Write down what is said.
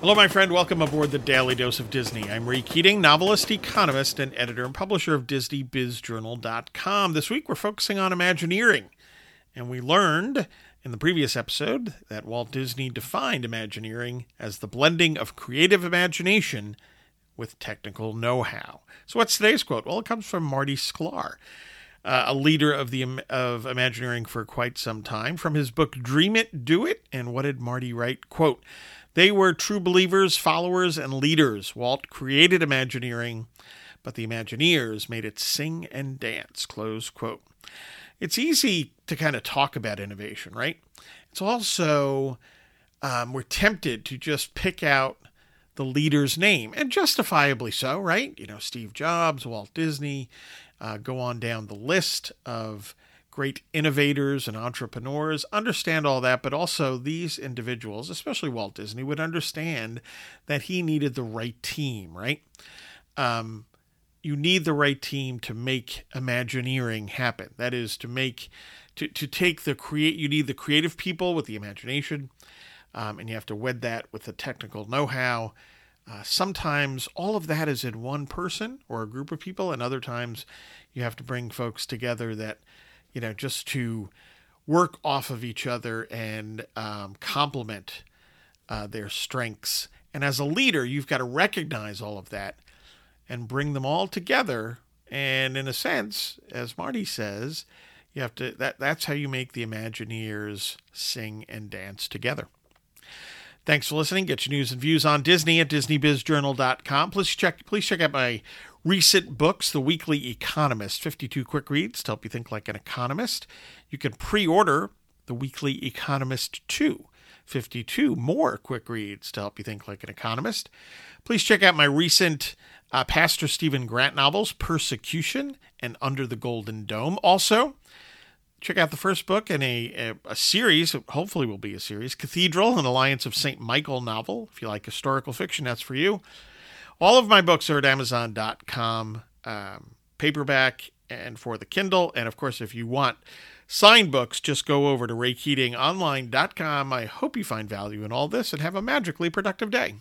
Hello, my friend. Welcome aboard the Daily Dose of Disney. I'm Ray Keating, novelist, economist, and editor and publisher of DisneyBizJournal.com. This week, we're focusing on Imagineering. And we learned in the previous episode that Walt Disney defined Imagineering as the blending of creative imagination with technical know how. So, what's today's quote? Well, it comes from Marty Sklar. Uh, a leader of the of Imagineering for quite some time, from his book "Dream It, Do It." And what did Marty write? "Quote: they were true believers, followers, and leaders. Walt created Imagineering, but the Imagineers made it sing and dance. Close quote. It's easy to kind of talk about innovation, right? It's also, um, we're tempted to just pick out the leader's name, and justifiably so, right? You know, Steve Jobs, Walt Disney, uh, go on down the list of great innovators and entrepreneurs understand all that, but also these individuals, especially Walt Disney, would understand that he needed the right team, right? Um, you need the right team to make Imagineering happen. That is to make to, to take the create you need the creative people with the imagination, um, and you have to wed that with the technical know-how. Uh, sometimes all of that is in one person or a group of people, and other times you have to bring folks together that you know, just to work off of each other and um, complement uh, their strengths. And as a leader, you've got to recognize all of that and bring them all together. And in a sense, as Marty says, you have to that that's how you make the Imagineers sing and dance together. Thanks for listening. Get your news and views on Disney at DisneyBizJournal.com. Please check please check out my recent books, The Weekly Economist, 52 quick reads to help you think like an economist. You can pre order The Weekly Economist 2, 52 more quick reads to help you think like an economist. Please check out my recent uh, Pastor Stephen Grant novels, Persecution and Under the Golden Dome. Also, check out the first book in a, a, a, series, hopefully will be a series, Cathedral, an Alliance of St. Michael novel. If you like historical fiction, that's for you. All of my books are at Amazon.com, um, paperback and for the Kindle. And of course, if you want signed books, just go over to RayKeatingOnline.com. I hope you find value in all this and have a magically productive day.